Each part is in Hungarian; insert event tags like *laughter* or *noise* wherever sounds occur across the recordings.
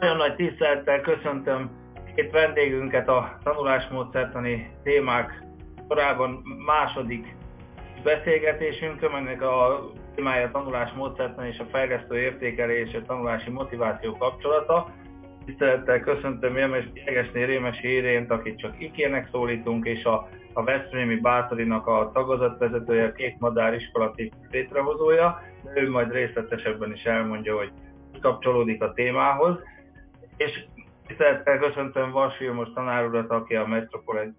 Nagyon nagy tisztelettel köszöntöm két vendégünket a tanulásmódszertani témák korábban második beszélgetésünkön, ennek a témája tanulásmódszertan és a fejlesztő értékelés, a tanulási motiváció kapcsolata. Tisztelettel köszöntöm Jegesné Rémesi Irént, akit csak ikének szólítunk, és a, a Veszprémi Bátorinak a tagozatvezetője, a Kék Madár iskolatik létrehozója. Ő majd részletesebben is elmondja, hogy kapcsolódik a témához. És tisztelettel köszöntöm Vas Vilmos tanárurat, aki a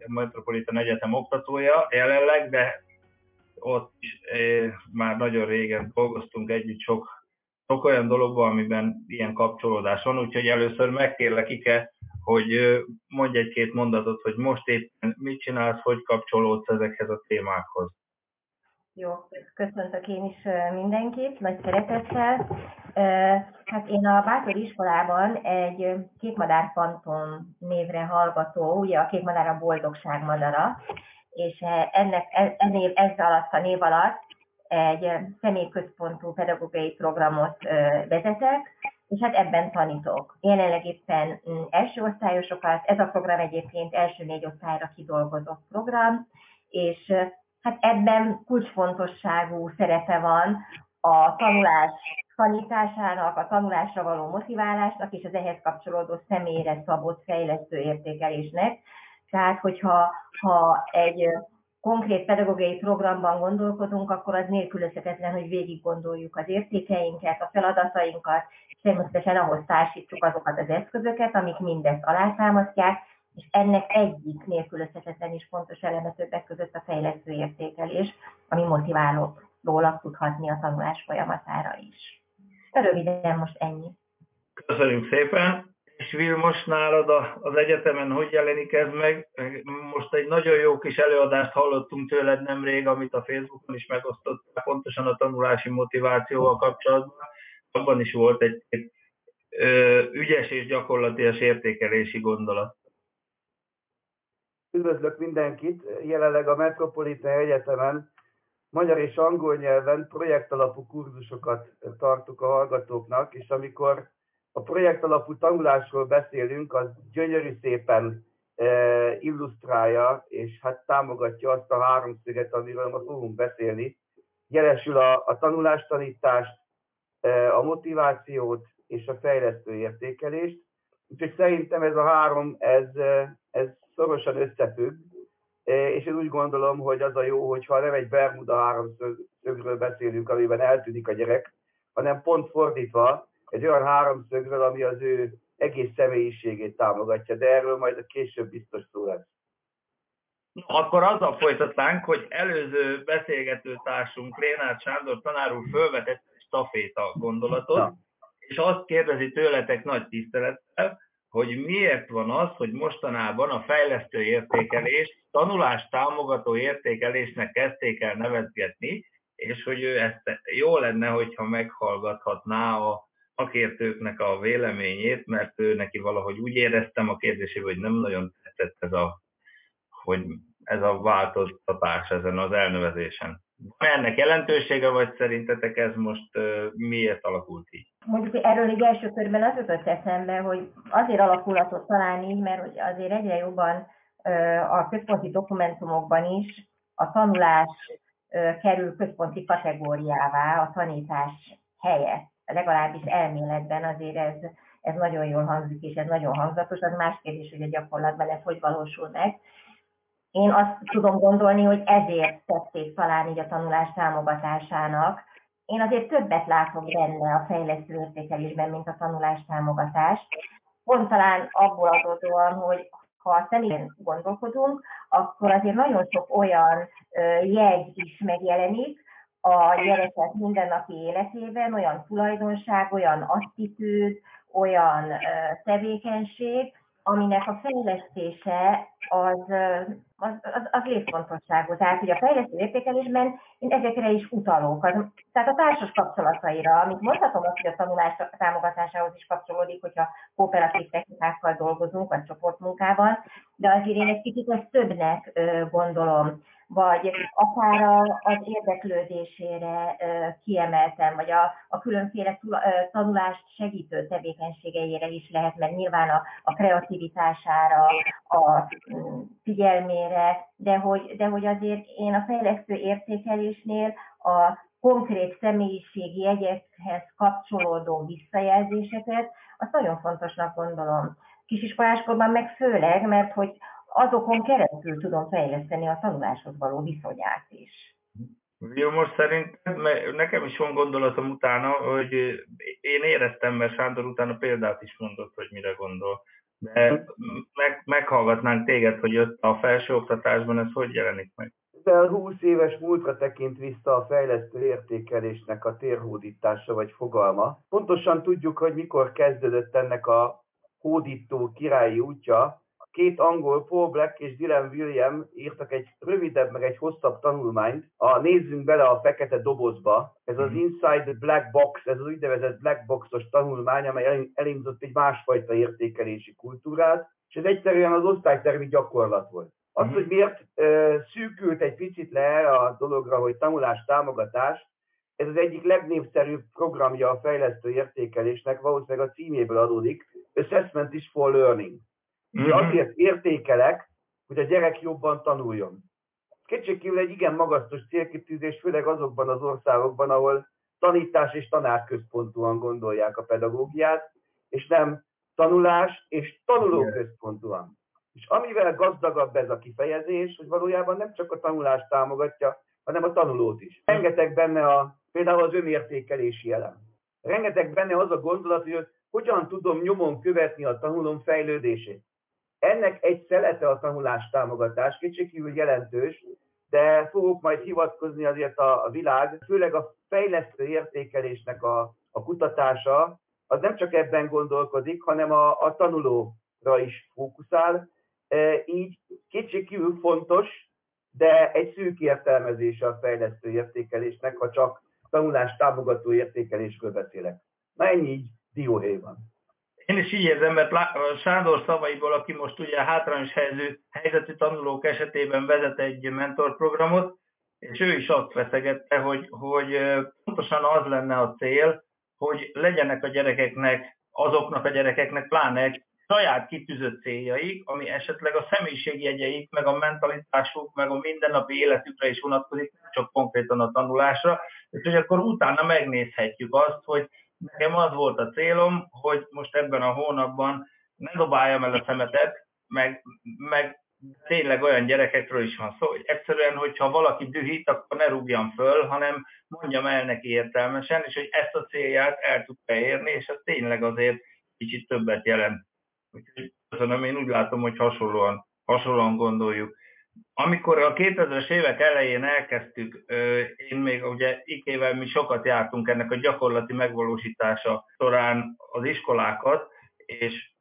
Metropolitan Egyetem oktatója jelenleg, de ott is eh, már nagyon régen dolgoztunk együtt sok, sok olyan dologban, amiben ilyen kapcsolódás van, úgyhogy először megkérlek Ike, hogy mondj egy-két mondatot, hogy most éppen mit csinálsz, hogy kapcsolódsz ezekhez a témákhoz. Jó, köszöntök én is mindenkit, nagy szeretettel. Hát én a Bátor iskolában egy kékmadár fantom névre hallgató, ugye a kékmadár a boldogság madara, és ennek, ennél, ez alatt a név alatt egy személyközpontú pedagógiai programot vezetek, és hát ebben tanítok. Jelenleg éppen első osztályosokat, ez a program egyébként első négy osztályra kidolgozott program, és hát ebben kulcsfontosságú szerepe van a tanulás tanításának, a tanulásra való motiválásnak és az ehhez kapcsolódó személyre szabott fejlesztő értékelésnek. Tehát, hogyha ha egy konkrét pedagógiai programban gondolkodunk, akkor az nélkülözhetetlen, hogy végig gondoljuk az értékeinket, a feladatainkat, és természetesen ahhoz társítsuk azokat az eszközöket, amik mindezt alátámasztják, és ennek egyik nélkülözhetetlen is fontos eleme többek között a fejlesztő értékelés, ami motiválólag tudhatni a tanulás folyamatára is. Röviden most ennyi. Köszönjük szépen! És Vilmos, nálad az egyetemen hogy jelenik ez meg? Most egy nagyon jó kis előadást hallottunk tőled nemrég, amit a Facebookon is megosztott, pontosan a tanulási motivációval kapcsolatban. Abban is volt egy, egy ö, ügyes és gyakorlatias értékelési gondolat. Üdvözlök mindenkit! Jelenleg a Metropolitan Egyetemen magyar és angol nyelven projektalapú kurzusokat tartok a hallgatóknak, és amikor a projekt alapú tanulásról beszélünk, az gyönyörű szépen e, illusztrálja, és hát támogatja azt a háromszöget, amiről ma fogunk beszélni. Jelesül a, a tanulástanítást, e, a motivációt és a fejlesztő értékelést. Úgyhogy szerintem ez a három, ez, e, ez szorosan összefügg, és én úgy gondolom, hogy az a jó, hogyha nem egy Bermuda háromszögről beszélünk, amiben eltűnik a gyerek, hanem pont fordítva, egy olyan háromszögről, ami az ő egész személyiségét támogatja, de erről majd a később biztos szó lesz. Akkor azzal folytatnánk, hogy előző beszélgető társunk Lénár Sándor tanár úr fölvetett staféta gondolatot, Na. és azt kérdezi tőletek nagy tisztelettel, hogy miért van az, hogy mostanában a fejlesztő értékelést tanulás támogató értékelésnek kezdték el nevezgetni, és hogy ő ezt jó lenne, hogyha meghallgathatná a szakértőknek a véleményét, mert ő neki valahogy úgy éreztem a kérdésében, hogy nem nagyon tetszett ez a, hogy ez a változtatás ezen az elnevezésen. Ennek jelentősége, vagy szerintetek ez most miért alakult így? Mondjuk erről egy első körben az jutott eszembe, hogy azért alakulhatott talán így, mert hogy azért egyre jobban a központi dokumentumokban is a tanulás kerül központi kategóriává a tanítás helyett legalábbis elméletben azért ez, ez nagyon jól hangzik, és ez nagyon hangzatos, az más kérdés, hogy a gyakorlatban ez hogy valósul meg. Én azt tudom gondolni, hogy ezért tették talán így a tanulás támogatásának. Én azért többet látok benne a fejlesztő értékelésben, mint a tanulás támogatás. Pont talán abból adódóan, hogy ha a személyen gondolkodunk, akkor azért nagyon sok olyan jegy is megjelenik, a gyerekek mindennapi életében olyan tulajdonság, olyan attitűd, olyan tevékenység, aminek a fejlesztése az, az, az, az létfontosságú. Tehát, hogy a fejlesztő értékelésben én ezekre is utalok. Az, tehát a társas kapcsolataira, amit mondhatom azt, hogy a tanulás támogatásához is kapcsolódik, hogyha kooperatív technikákkal dolgozunk, vagy csoportmunkában, de azért én egy kicsit ezt többnek gondolom vagy akár az érdeklődésére kiemeltem, vagy a, a különféle tanulást segítő tevékenységeire is lehet, meg nyilván a, a kreativitására, a mm, figyelmére, de hogy, de hogy azért én a fejlesztő értékelésnél a konkrét személyiségi jegyekhez kapcsolódó visszajelzéseket, azt nagyon fontosnak gondolom. Kisiskoláskorban meg főleg, mert hogy azokon keresztül tudom fejleszteni a tanuláshoz való viszonyát is. Jó, most szerint nekem is van gondolatom utána, hogy én éreztem, mert Sándor utána példát is mondott, hogy mire gondol. De meg, meghallgatnánk téged, hogy ott a felsőoktatásban ez hogy jelenik meg? Mivel 20 éves múltra tekint vissza a fejlesztő értékelésnek a térhódítása vagy fogalma, pontosan tudjuk, hogy mikor kezdődött ennek a hódító királyi útja. Két angol, Paul Black és Dylan William írtak egy rövidebb, meg egy hosszabb tanulmányt. A Nézzünk bele a fekete dobozba. Ez az mhm. Inside the Black Box, ez az úgynevezett Black Boxos tanulmány, amely elindított egy másfajta értékelési kultúrát, és ez egyszerűen az osztálytermi gyakorlat volt. Az, mhm. hogy miért ö, szűkült egy picit le a dologra, hogy tanulás támogatás, ez az egyik legnépszerűbb programja a fejlesztő értékelésnek, valószínűleg a címéből adódik, Assessment is for Learning. Mm-hmm. Azért értékelek, hogy a gyerek jobban tanuljon. Kétségkívül egy igen magasztos célkitűzés, főleg azokban az országokban, ahol tanítás és tanárközpontúan gondolják a pedagógiát, és nem tanulás és tanulóközpontúan. És amivel gazdagabb ez a kifejezés, hogy valójában nem csak a tanulást támogatja, hanem a tanulót is. Rengeteg benne a, például az önértékelési elem. Rengeteg benne az a gondolat, hogy hogyan tudom nyomon követni a tanulom fejlődését. Ennek egy szelete a tanulás támogatás, kicsikívül jelentős, de fogok majd hivatkozni azért a, a világ, főleg a fejlesztő értékelésnek a, a kutatása, az nem csak ebben gondolkodik, hanem a, a tanulóra is fókuszál, E, így kétségkívül fontos, de egy szűk értelmezése a fejlesztő értékelésnek, ha csak tanulás támogató értékelésről beszélek. Na ennyi így dióhéjban. Én is így érzem, mert Sándor szavaiból, aki most ugye hátrányos helyző, helyzetű tanulók esetében vezet egy mentorprogramot, és ő is azt veszegette, hogy, hogy pontosan az lenne a cél, hogy legyenek a gyerekeknek, azoknak a gyerekeknek, pláne saját kitűzött céljaik, ami esetleg a személyiségjegyeik, meg a mentalitásuk, meg a mindennapi életükre is vonatkozik, nem csak konkrétan a tanulásra, és hogy akkor utána megnézhetjük azt, hogy nekem az volt a célom, hogy most ebben a hónapban ne dobáljam el a szemetet, meg, meg tényleg olyan gyerekekről is van szó, hogy egyszerűen, hogyha valaki dühít, akkor ne rúgjam föl, hanem mondjam el neki értelmesen, és hogy ezt a célját el tudta érni, és ez tényleg azért kicsit többet jelent Úgyhogy köszönöm, én úgy látom, hogy hasonlóan, hasonlóan gondoljuk. Amikor a 2000-es évek elején elkezdtük, én még ugye ikével mi sokat jártunk ennek a gyakorlati megvalósítása során az iskolákat, és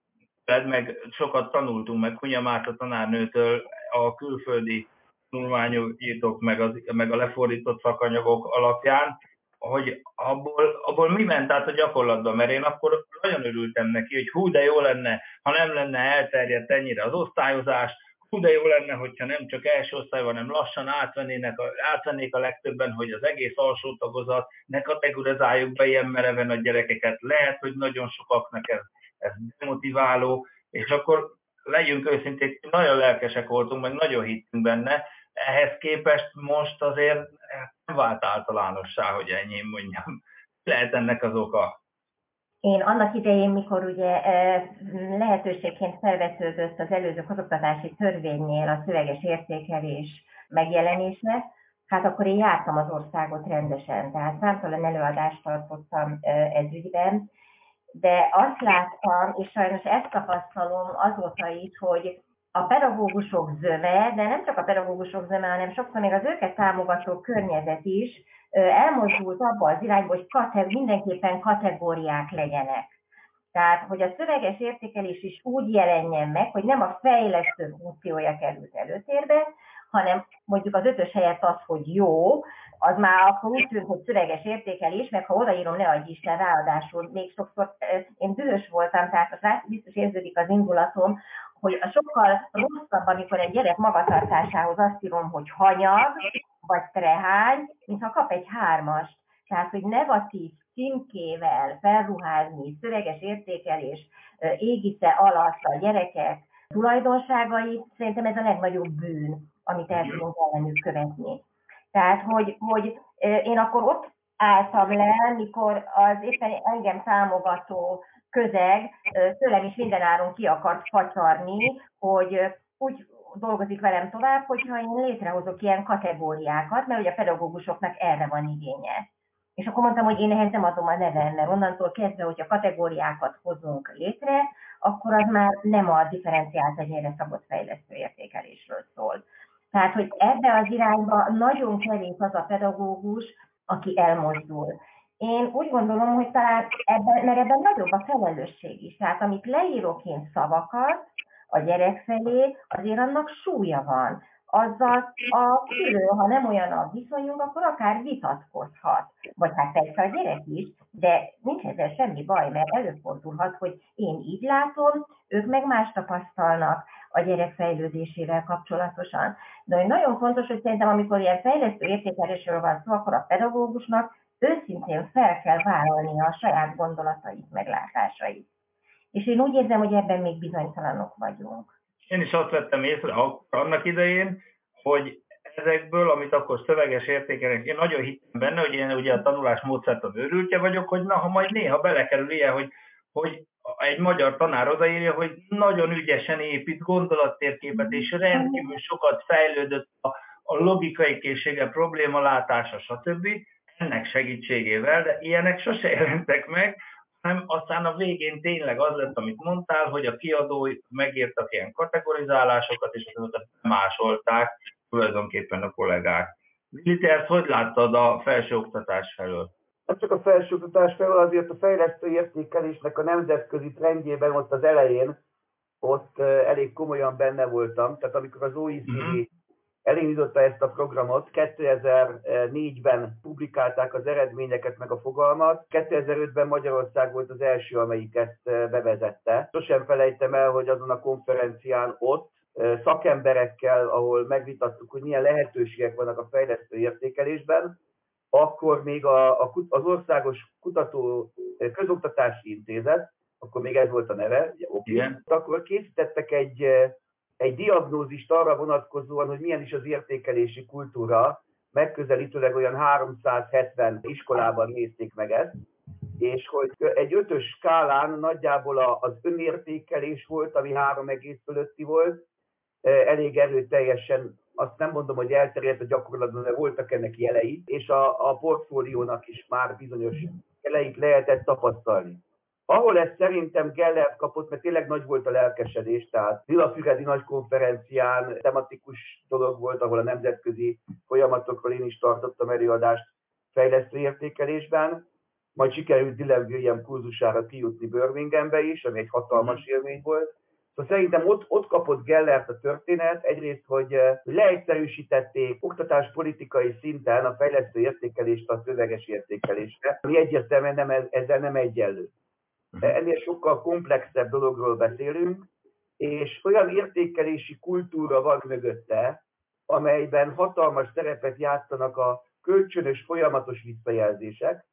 meg sokat tanultunk meg Kunya Márta tanárnőtől a külföldi tanulmányok, meg, az, meg a lefordított szakanyagok alapján, hogy abból, abból mi ment át a gyakorlatban, mert én akkor nagyon örültem neki, hogy hú, de jó lenne, ha nem lenne elterjedt ennyire az osztályozás, hú, de jó lenne, hogyha nem csak első osztályban, hanem lassan átvennének, átvennék a legtöbben, hogy az egész alsó tagozat, ne kategorizáljuk be ilyen mereven a gyerekeket. Lehet, hogy nagyon sokaknak ez, ez motiváló, és akkor legyünk őszinték, nagyon lelkesek voltunk, meg nagyon hittünk benne, ehhez képest most azért nem vált általánossá, hogy ennyi mondjam. Lehet ennek az oka. Én annak idején, mikor ugye lehetőségként felvetődött az előző közoktatási törvénynél a szöveges értékelés megjelenése, hát akkor én jártam az országot rendesen, tehát számtalan előadást tartottam ez ügyben, de azt láttam, és sajnos ezt tapasztalom azóta is, hogy a pedagógusok zöme, de nem csak a pedagógusok zöme, hanem sokszor még az őket támogató környezet is elmozdult abba az irányba, hogy kate- mindenképpen kategóriák legyenek. Tehát, hogy a szöveges értékelés is úgy jelenjen meg, hogy nem a fejlesztő funkciója került előtérbe, hanem mondjuk az ötös helyett az, hogy jó, az már akkor úgy tűnt, hogy szöveges értékelés, meg ha odaírom, ne adj Isten, ráadásul még sokszor én dühös voltam, tehát biztos érződik az indulatom, hogy a sokkal rosszabb, amikor egy gyerek magatartásához azt írom, hogy hanyag, vagy trehány, mintha kap egy hármast. Tehát, hogy negatív címkével felruházni, szöveges értékelés égisze alatt a gyerekek tulajdonságait, szerintem ez a legnagyobb bűn, amit el tudunk ellenük követni. Tehát, hogy, hogy én akkor ott álltam le, mikor az éppen engem támogató közeg tőlem is mindenáron ki akart facsarni, hogy úgy dolgozik velem tovább, hogyha én létrehozok ilyen kategóriákat, mert ugye a pedagógusoknak erre van igénye. És akkor mondtam, hogy én ehhez nem adom a nevem, mert onnantól kezdve, hogyha kategóriákat hozunk létre, akkor az már nem a differenciált egyére szabott fejlesztő értékelésről szól. Tehát, hogy ebbe az irányba nagyon kevés az a pedagógus, aki elmozdul. Én úgy gondolom, hogy talán ebben, mert ebben nagyobb a felelősség is. Tehát amit leírok én szavakat a gyerek felé, azért annak súlya van. Azzal a szülő, ha nem olyan a viszonyunk, akkor akár vitatkozhat. Vagy hát persze a gyerek is, de nincs ezzel semmi baj, mert előfordulhat, hogy én így látom, ők meg más tapasztalnak a gyerek fejlődésével kapcsolatosan. De nagyon fontos, hogy szerintem amikor ilyen fejlesztő értékelésről van szó, akkor a pedagógusnak őszintén fel kell vállalnia a saját gondolatait, meglátásait. És én úgy érzem, hogy ebben még bizonytalanok vagyunk. Én is azt vettem észre annak idején, hogy ezekből, amit akkor szöveges értékelnek, én nagyon hittem benne, hogy én ugye a tanulás módszertan őrültje vagyok, hogy na, ha majd néha belekerül ilyen, hogy, hogy egy magyar tanár odaírja, hogy nagyon ügyesen épít gondolattérképet, és rendkívül sokat fejlődött a, a logikai készsége, problémalátása, stb ennek segítségével, de ilyenek sose jelentek meg, hanem aztán a végén tényleg az lett, amit mondtál, hogy a kiadó megírtak ilyen kategorizálásokat, és azokat másolták tulajdonképpen a kollégák. Lili, te ezt hogy láttad a felsőoktatás felől? Nem csak a felsőoktatás felől, azért a fejlesztő értékelésnek a nemzetközi trendjében ott az elején, ott elég komolyan benne voltam. Tehát amikor az OECD mm-hmm elindította ezt a programot. 2004-ben publikálták az eredményeket, meg a fogalmat. 2005-ben Magyarország volt az első, amelyik ezt eh, bevezette. Sosem felejtem el, hogy azon a konferencián ott eh, szakemberekkel, ahol megvitattuk, hogy milyen lehetőségek vannak a fejlesztő értékelésben, akkor még a, a, az Országos Kutató eh, Közoktatási Intézet, akkor még ez volt a neve, ugye, akkor készítettek egy egy diagnózist arra vonatkozóan, hogy milyen is az értékelési kultúra, megközelítőleg olyan 370 iskolában nézték meg ezt, és hogy egy ötös skálán nagyjából az önértékelés volt, ami három egész fölötti volt, e, elég erőteljesen, azt nem mondom, hogy elterjedt a gyakorlatban, de voltak ennek jelei, és a, a portfóliónak is már bizonyos jeleit lehetett tapasztalni. Ahol ez szerintem Gellert kapott, mert tényleg nagy volt a lelkesedés, tehát Füredi nagy konferencián tematikus dolog volt, ahol a nemzetközi folyamatokról én is tartottam előadást fejlesztő értékelésben, majd sikerült Dylan William kurzusára kijutni Birminghambe is, ami egy hatalmas mhm. élmény volt. Szóval szerintem ott, ott kapott Gellert a történet, egyrészt, hogy, eh, hogy leegyszerűsítették oktatáspolitikai szinten a fejlesztő értékelést a szöveges értékelésre, ami egyértelműen nem, ezzel nem egyenlő. Ennél sokkal komplexebb dologról beszélünk, és olyan értékelési kultúra van mögötte, amelyben hatalmas szerepet játszanak a kölcsönös, folyamatos visszajelzések.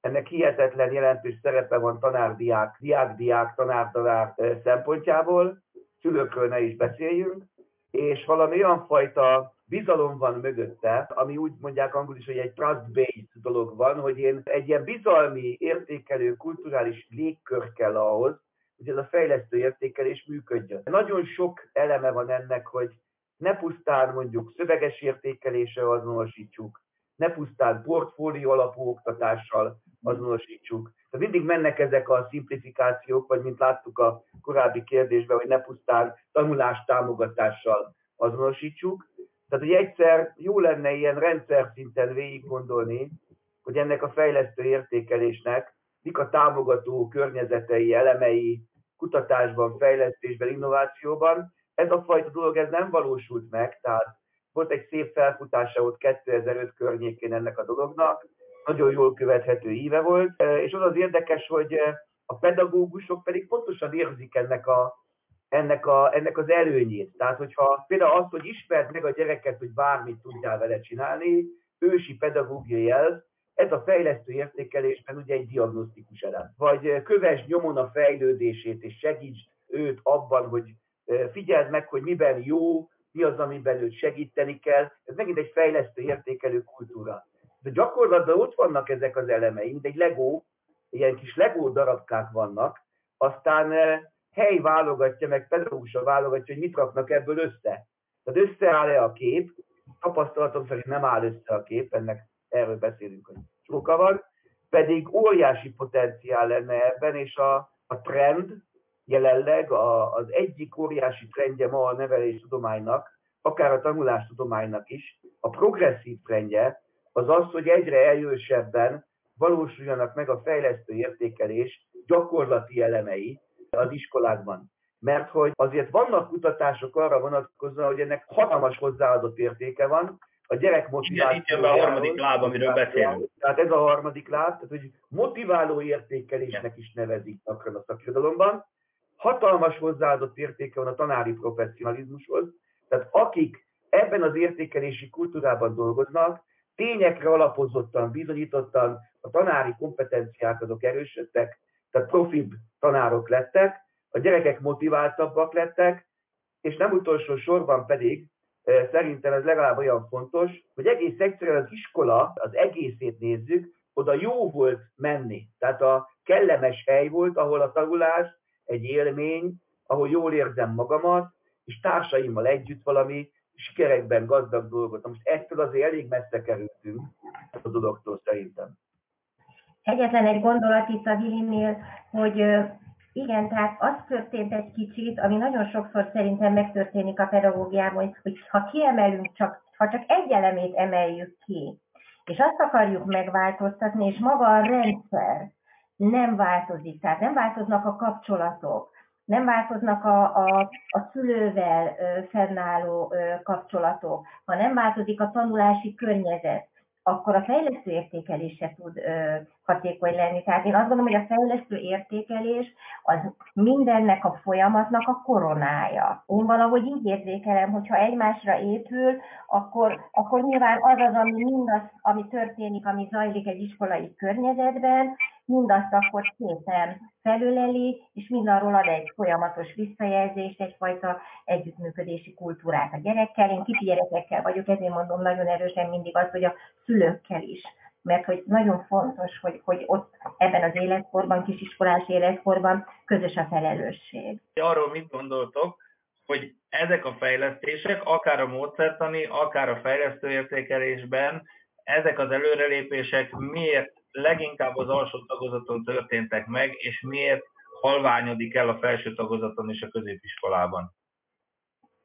Ennek hihetetlen jelentős szerepe van tanár-diák, diák-diák, tanár-tanár szempontjából, szülőkről ne is beszéljünk, és valami olyan fajta bizalom van mögötte, ami úgy mondják angol is, hogy egy trust-based dolog van, hogy én egy ilyen bizalmi, értékelő, kulturális légkör kell ahhoz, hogy ez a fejlesztő értékelés működjön. Nagyon sok eleme van ennek, hogy ne pusztán mondjuk szöveges értékeléssel azonosítsuk, ne pusztán portfólió alapú oktatással azonosítsuk. Tehát mindig mennek ezek a szimplifikációk, vagy mint láttuk a korábbi kérdésben, hogy ne pusztán tanulás támogatással azonosítsuk, tehát, hogy egyszer jó lenne ilyen rendszer szinten végig gondolni, hogy ennek a fejlesztő értékelésnek mik a támogató környezetei, elemei, kutatásban, fejlesztésben, innovációban. Ez a fajta dolog ez nem valósult meg, tehát volt egy szép felfutása ott 2005 környékén ennek a dolognak, nagyon jól követhető íve volt, és az az érdekes, hogy a pedagógusok pedig pontosan érzik ennek a ennek, a, ennek az előnyét. Tehát, hogyha például azt, hogy ismerd meg a gyereket, hogy bármit tudjál vele csinálni, ősi pedagógiai jel, ez a fejlesztő értékelésben ugye egy diagnosztikus elem. Vagy kövess nyomon a fejlődését, és segítsd őt abban, hogy figyeld meg, hogy miben jó, mi az, amiben őt segíteni kell. Ez megint egy fejlesztő értékelő kultúra. De gyakorlatban ott vannak ezek az elemei, mint egy Lego, ilyen kis Lego darabkák vannak, aztán hely válogatja, meg pedagógusa válogatja, hogy mit raknak ebből össze. Tehát összeáll-e a kép, tapasztalatom szerint nem áll össze a kép, ennek erről beszélünk, hogy soka van, pedig óriási potenciál lenne ebben, és a, a trend jelenleg a, az egyik óriási trendje ma a neveléstudománynak, akár a tanulástudománynak is, a progresszív trendje, az az, hogy egyre erősebben valósuljanak meg a fejlesztő értékelés gyakorlati elemei az iskolákban. Mert hogy azért vannak kutatások arra vonatkozóan, hogy ennek hatalmas hozzáadott értéke van, a gyerek motiváció. Igen, itt a harmadik láb, amiről beszélünk. Tehát ez a harmadik láb, tehát hogy motiváló értékelésnek is nevezik gyakran a szakirodalomban. Hatalmas hozzáadott értéke van a tanári professzionalizmushoz, tehát akik ebben az értékelési kultúrában dolgoznak, tényekre alapozottan, bizonyítottan a tanári kompetenciák azok erősödtek, tehát profibb tanárok lettek, a gyerekek motiváltabbak lettek, és nem utolsó sorban pedig eh, szerintem ez legalább olyan fontos, hogy egész egyszerűen az iskola, az egészét nézzük, oda jó volt menni. Tehát a kellemes hely volt, ahol a tanulás egy élmény, ahol jól érzem magamat, és társaimmal együtt valami sikerekben gazdag dolgot. Most ettől azért elég messze kerültünk a dologtól szerintem. Egyetlen egy gondolat itt a Vilinél, hogy igen, tehát az történt egy kicsit, ami nagyon sokszor szerintem megtörténik a pedagógiában, hogy ha kiemelünk csak, ha csak egy elemét emeljük ki, és azt akarjuk megváltoztatni, és maga a rendszer nem változik, tehát nem változnak a kapcsolatok, nem változnak a, a, a szülővel fennálló kapcsolatok, ha nem változik a tanulási környezet, akkor a fejlesztő értékelés tud ö, hatékony lenni. Tehát én azt gondolom, hogy a fejlesztő értékelés az mindennek a folyamatnak a koronája. Én valahogy így érzékelem, hogyha egymásra épül, akkor, akkor nyilván az az, ami mindaz, ami történik, ami zajlik egy iskolai környezetben, mindazt akkor szépen felüleli, és mindarról ad egy folyamatos visszajelzést, egyfajta együttműködési kultúrát a gyerekkel. Én kicsi gyerekekkel vagyok, ezért mondom nagyon erősen mindig azt, hogy a szülőkkel is mert hogy nagyon fontos, hogy, hogy ott ebben az életkorban, kisiskolás életkorban közös a felelősség. Arról mit gondoltok, hogy ezek a fejlesztések, akár a módszertani, akár a fejlesztőértékelésben, ezek az előrelépések miért leginkább az alsó tagozaton történtek meg, és miért halványodik el a felső tagozaton és a középiskolában?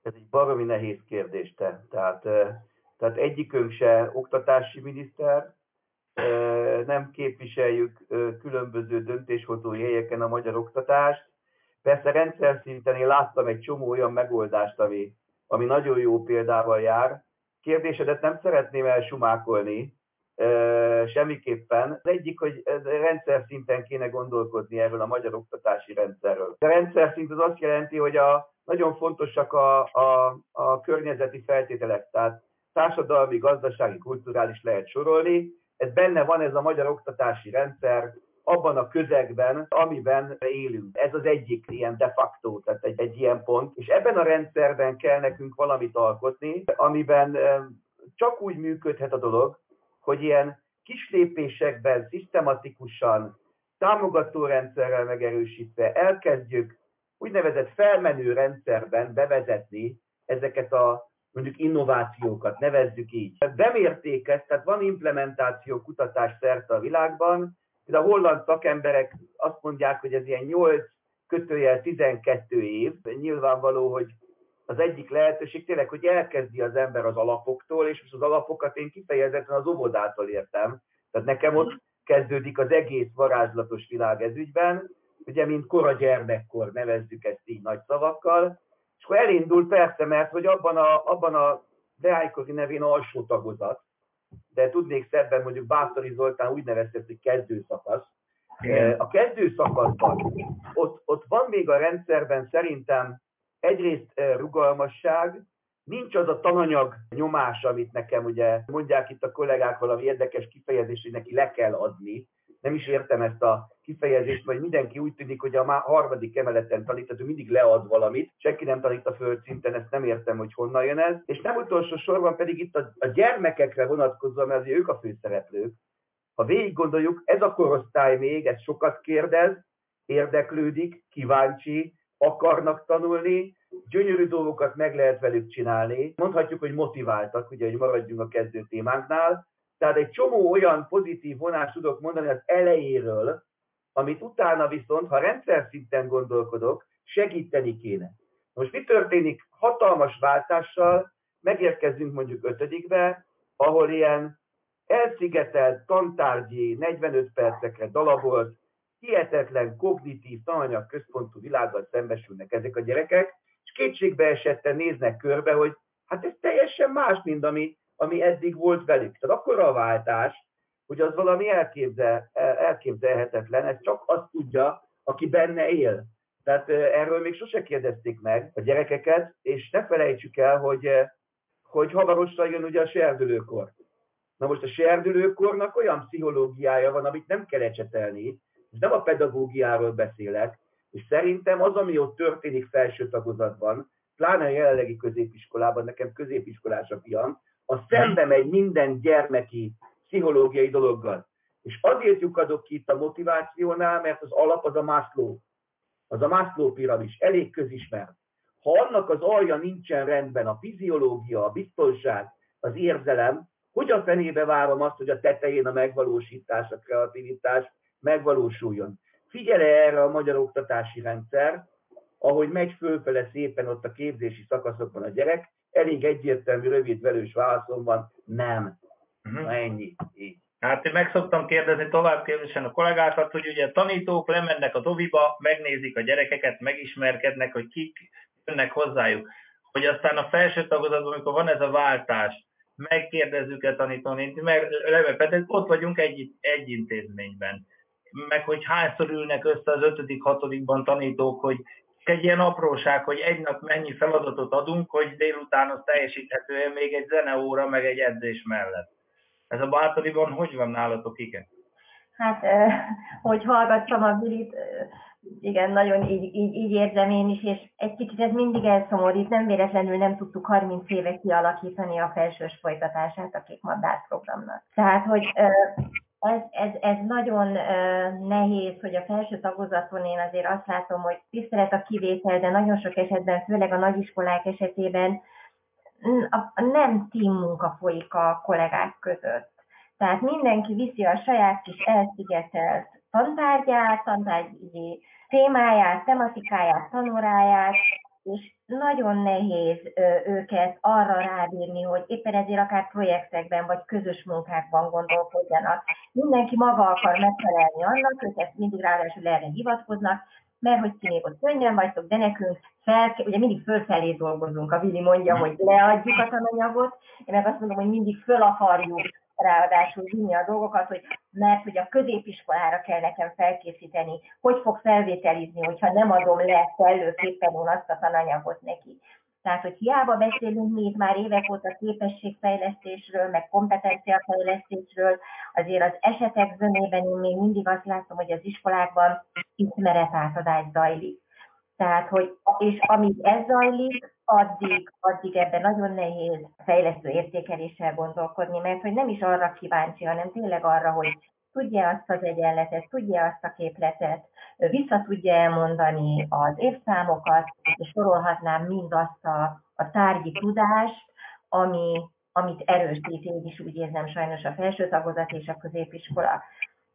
Ez egy baromi nehéz kérdés, te. Tehát, tehát egyikünk se oktatási miniszter, nem képviseljük különböző döntéshozói helyeken a magyar oktatást. Persze rendszer szinten én láttam egy csomó olyan megoldást, ami, ami nagyon jó példával jár. Kérdésedet nem szeretném elsumákolni, semmiképpen. Az egyik, hogy rendszer szinten kéne gondolkodni erről a magyar oktatási rendszerről. A rendszer szint az azt jelenti, hogy a, nagyon fontosak a, a, a környezeti feltételek, tehát társadalmi, gazdasági, kulturális lehet sorolni. Ez benne van ez a magyar oktatási rendszer, abban a közegben, amiben élünk. Ez az egyik ilyen de facto, tehát egy, egy ilyen pont. És ebben a rendszerben kell nekünk valamit alkotni, amiben csak úgy működhet a dolog, hogy ilyen kis lépésekben szisztematikusan, támogató rendszerrel megerősítve elkezdjük úgynevezett felmenő rendszerben bevezetni ezeket a mondjuk innovációkat, nevezzük így. Bemérték ezt, tehát van implementáció kutatás szerte a világban, de a holland szakemberek azt mondják, hogy ez ilyen 8 kötőjel 12 év. Nyilvánvaló, hogy az egyik lehetőség tényleg, hogy elkezdi az ember az alapoktól, és most az alapokat én kifejezetten az óvodától értem. Tehát nekem ott kezdődik az egész varázslatos világ ez ügyben, ugye, mint kora gyermekkor nevezzük ezt így nagy szavakkal, és akkor elindul persze, mert hogy abban a, abban a Deájkozi nevén alsó tagozat, de tudnék szebben mondjuk Bátori Zoltán úgy nevezte, hogy kezdőszakasz. A kezdőszakaszban ott, ott van még a rendszerben szerintem egyrészt rugalmasság, nincs az a tananyag nyomás, amit nekem ugye mondják itt a kollégák valami érdekes kifejezés, hogy neki le kell adni. Nem is értem ezt a kifejezést, vagy mindenki úgy tűnik, hogy a már harmadik emeleten tanít, tehát ő mindig lead valamit, senki nem tanít a földszinten, ezt nem értem, hogy honnan jön ez. És nem utolsó sorban pedig itt a, a gyermekekre vonatkozóan, mert ők a főszereplők. Ha végig gondoljuk, ez a korosztály még, ez sokat kérdez, érdeklődik, kíváncsi, akarnak tanulni, gyönyörű dolgokat meg lehet velük csinálni. Mondhatjuk, hogy motiváltak, ugye, hogy maradjunk a kezdő témánknál. Tehát egy csomó olyan pozitív vonást tudok mondani az elejéről, amit utána viszont, ha rendszer szinten gondolkodok, segíteni kéne. Most mi történik hatalmas váltással, megérkezünk mondjuk ötödikbe, ahol ilyen elszigetelt tantárgyi 45 percekre dalabolt, hihetetlen kognitív tananyag központú világgal szembesülnek ezek a gyerekek, és kétségbe esetten néznek körbe, hogy hát ez teljesen más, mint ami, ami eddig volt velük. Tehát akkor a váltás, hogy az valami elképzel, elképzelhetetlen, ez csak azt tudja, aki benne él. Tehát erről még sose kérdezték meg a gyerekeket, és ne felejtsük el, hogy, hogy hamarosan jön ugye a serdülőkor. Na most a serdülőkornak olyan pszichológiája van, amit nem kell ecsetelni, és nem a pedagógiáról beszélek, és szerintem az, ami ott történik felső tagozatban, pláne a jelenlegi középiskolában, nekem középiskolás a fiam, a szembe megy minden gyermeki pszichológiai dologgal. És azért lyukadok ki itt a motivációnál, mert az alap az a Maslow. Az a Maslow piramis, elég közismert. Ha annak az alja nincsen rendben, a fiziológia, a biztonság, az érzelem, hogy a fenébe várom azt, hogy a tetején a megvalósítás, a kreativitás megvalósuljon. Figyele erre a magyar oktatási rendszer, ahogy megy fölfele szépen ott a képzési szakaszokban a gyerek, elég egyértelmű, rövid, velős válaszom van, nem. Uh-huh. Na ennyi. Így. Hát én meg szoktam kérdezni tovább kérdésen a kollégákat, hogy ugye tanítók lemennek a doviba, megnézik a gyerekeket, megismerkednek, hogy kik jönnek hozzájuk. Hogy aztán a felső tagozatban, amikor van ez a váltás, megkérdezzük-e tanítóni, mert pedig ott vagyunk egy, egy intézményben. Meg hogy hányszor ülnek össze az ötödik, hatodikban tanítók, hogy egy ilyen apróság, hogy egy nap mennyi feladatot adunk, hogy délután az teljesíthető még egy zeneóra, meg egy edzés mellett. Ez a bátoriban hogy van nálatok, igen? Hát, hogy hallgattam a Bilit, igen, nagyon így, így, így érzem én is, és egy kicsit ez mindig elszomorít, nem véletlenül nem tudtuk 30 éve kialakítani a felsős folytatását a kék programnak. Tehát, hogy ez, ez, ez nagyon nehéz, hogy a felső tagozaton én azért azt látom, hogy tisztelet a kivétel, de nagyon sok esetben, főleg a nagyiskolák esetében a nem team munka folyik a kollégák között. Tehát mindenki viszi a saját kis elszigetelt tantárgyát, tantárgyi témáját, tematikáját, tanóráját, és nagyon nehéz őket arra rábírni, hogy éppen ezért akár projektekben vagy közös munkákban gondolkodjanak. Mindenki maga akar megfelelni annak, ők ezt mindig ráadásul erre hivatkoznak, mert hogy ti még ott könnyen vagytok, de nekünk fel, ugye mindig fölfelé dolgozunk, a Vili mondja, hogy leadjuk a tananyagot, én meg azt mondom, hogy mindig föl akarjuk ráadásul vinni a dolgokat, hogy mert hogy a középiskolára kell nekem felkészíteni, hogy fog felvételizni, hogyha nem adom le kellőképpen én azt a tananyagot neki. Tehát, hogy hiába beszélünk mi itt már évek óta képességfejlesztésről, meg kompetenciafejlesztésről, azért az esetek zömében én még mindig azt látom, hogy az iskolákban ismeretátadás zajlik. Tehát, hogy, és amíg ez zajlik, addig, addig ebben nagyon nehéz fejlesztő értékeléssel gondolkodni, mert hogy nem is arra kíváncsi, hanem tényleg arra, hogy tudja azt az egyenletet, tudja azt a képletet, vissza tudja elmondani az évszámokat, és sorolhatnám mindazt a, a tárgyi tudást, ami, amit erősít, én is úgy érzem sajnos a felső tagozat és a középiskola.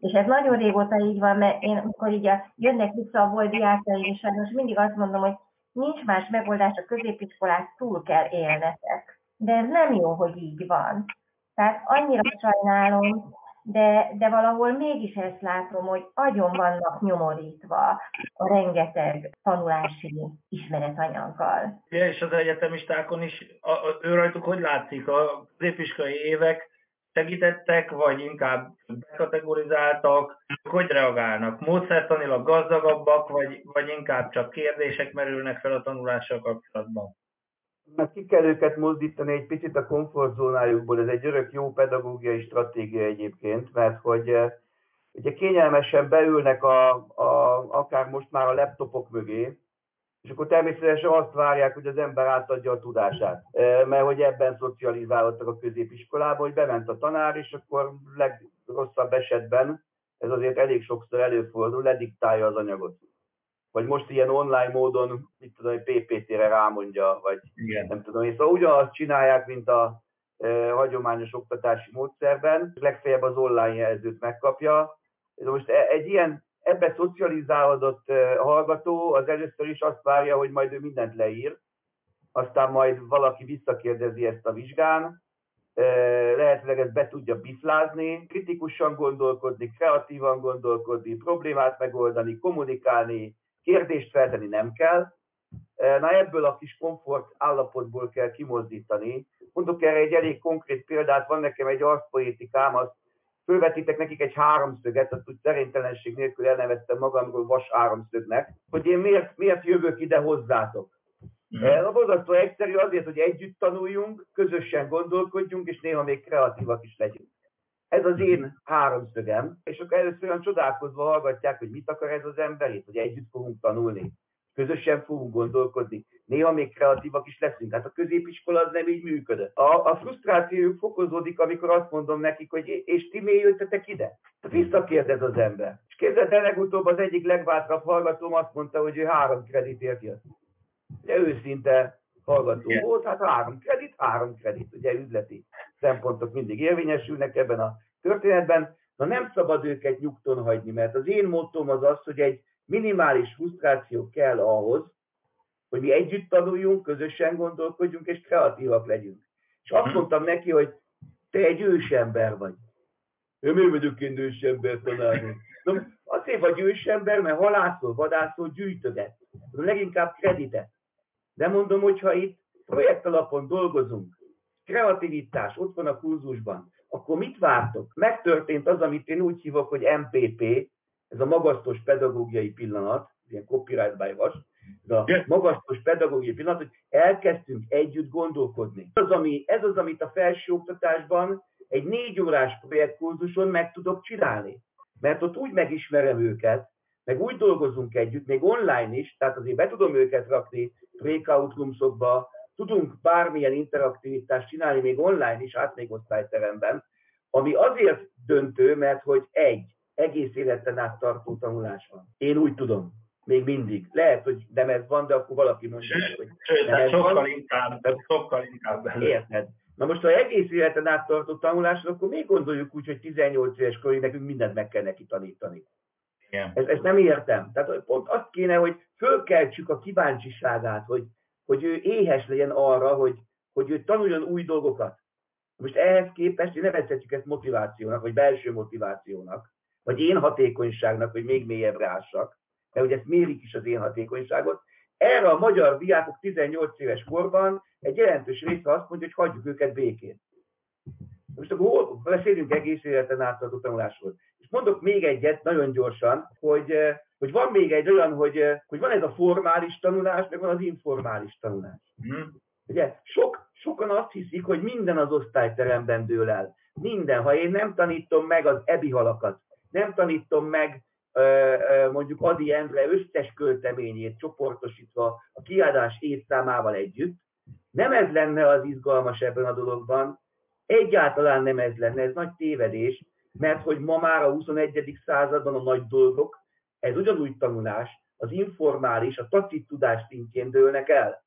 És ez nagyon régóta így van, mert én, amikor így a, jönnek vissza a volt diákjaim, és sajnos mindig azt mondom, hogy nincs más megoldás, a középiskolát túl kell élnetek. De ez nem jó, hogy így van. Tehát annyira sajnálom, de, de valahol mégis ezt látom, hogy agyon vannak nyomorítva a rengeteg tanulási ismeretanyaggal. Ja, és az egyetemistákon is, a, a, ő rajtuk hogy látszik, a középiskolai évek segítettek, vagy inkább kategorizáltak, hogy reagálnak? Módszertanilag gazdagabbak, vagy, vagy inkább csak kérdések merülnek fel a tanulással kapcsolatban? Mert ki kell őket mozdítani egy picit a komfortzónájukból, ez egy örök jó pedagógiai stratégia egyébként, mert hogy eh, ugye kényelmesen beülnek a, a, akár most már a laptopok mögé, és akkor természetesen azt várják, hogy az ember átadja a tudását. Mert hogy ebben szocializálódtak a középiskolában, hogy bement a tanár, és akkor legrosszabb esetben, ez azért elég sokszor előfordul, lediktálja az anyagot. Vagy most ilyen online módon, mit tudom, hogy PPT-re rámondja, vagy Igen. nem tudom. És szóval ugyanazt csinálják, mint a e, hagyományos oktatási módszerben, legfeljebb az online jelzőt megkapja. De most e, egy ilyen ebbe szocializálódott hallgató az először is azt várja, hogy majd ő mindent leír, aztán majd valaki visszakérdezi ezt a vizsgán, lehetőleg ezt be tudja biflázni, kritikusan gondolkodni, kreatívan gondolkodni, problémát megoldani, kommunikálni, kérdést feltenni nem kell. Na ebből a kis komfort állapotból kell kimozdítani. Mondok erre egy elég konkrét példát, van nekem egy arszpoétikám, azt fölvetítek nekik egy háromszöget, azt úgy szerénytelenség nélkül elneveztem magamról vas háromszögnek, hogy én miért, miért jövök ide hozzátok. Mm. A borzasztó egyszerű azért, hogy együtt tanuljunk, közösen gondolkodjunk, és néha még kreatívak is legyünk. Ez az én háromszögem, és akkor először olyan csodálkozva hallgatják, hogy mit akar ez az ember itt, hogy együtt fogunk tanulni, közösen fogunk gondolkodni néha még kreatívak is leszünk. Hát a középiskola az nem így működött. A, a frusztrációjuk fokozódik, amikor azt mondom nekik, hogy és ti miért jöttetek ide? Hát visszakérdez az ember. És képzeld el, legutóbb az egyik legváltabb hallgatóm azt mondta, hogy ő három kreditért jött. Ugye őszinte hallgató Igen. volt, hát három kredit, három kredit. Ugye üzleti szempontok mindig érvényesülnek ebben a történetben. Na nem szabad őket nyugton hagyni, mert az én mottom az az, hogy egy minimális frusztráció kell ahhoz, hogy mi együtt tanuljunk, közösen gondolkodjunk, és kreatívak legyünk. És azt mhm. mondtam neki, hogy te egy ősember vagy. Én miért vagyok én ősember tanárnő? Na, azért vagy ősember, mert halászol, vadászol, gyűjtöget. Leginkább kreditet. De mondom, hogyha itt projekt alapon dolgozunk, kreativitás ott van a kurzusban, akkor mit vártok? Megtörtént az, amit én úgy hívok, hogy MPP, ez a magasztos pedagógiai pillanat, ilyen copyright by was, de a magasztos pedagógiai pillanat, hogy elkezdtünk együtt gondolkodni. Ez az, ami, ez az, amit a felsőoktatásban egy négy órás projektkurzuson meg tudok csinálni. Mert ott úgy megismerem őket, meg úgy dolgozunk együtt, még online is, tehát azért be tudom őket rakni breakout roomsokba, tudunk bármilyen interaktivitást csinálni még online is, át még osztályteremben, ami azért döntő, mert hogy egy, egész életen át tartó tanulás van. Én úgy tudom. Még mindig. Lehet, hogy nem ez van, de akkor valaki mondja, sőt, hogy sőt, nem ez sokkal van. Inkább, sokkal inkább. Érted? Na most, ha egész életen át tartott tanulás, akkor még gondoljuk úgy, hogy 18 éves korig nekünk mindent meg kell neki tanítani. Igen. Ez, ezt nem értem. Tehát pont azt kéne, hogy fölkeltsük a kíváncsiságát, hogy, hogy ő éhes legyen arra, hogy, hogy ő tanuljon új dolgokat. Most ehhez képest nevezhetjük ezt motivációnak, vagy belső motivációnak, vagy én hatékonyságnak, hogy még mélyebbre ássak mert ugye ezt mérik is az én hatékonyságot. Erre a magyar diákok 18 éves korban egy jelentős része azt mondja, hogy hagyjuk őket békén. Most akkor beszélünk egész életen átadó tanulásról. És mondok még egyet nagyon gyorsan, hogy, eh, hogy van még egy olyan, hogy, eh, hogy van ez a formális tanulás, meg van az informális tanulás. Mm. Ugye sok, sokan azt hiszik, hogy minden az osztályteremben dől el. Minden. Ha én nem tanítom meg az ebi halakat, nem tanítom meg mondjuk Adi Endre összes költeményét csoportosítva a kiadás évszámával együtt, nem ez lenne az izgalmas ebben a dologban, egyáltalán nem ez lenne, ez nagy tévedés, mert hogy ma már a 21. században a nagy dolgok, ez ugyanúgy tanulás, az informális, a tacit tudás szintjén dőlnek el.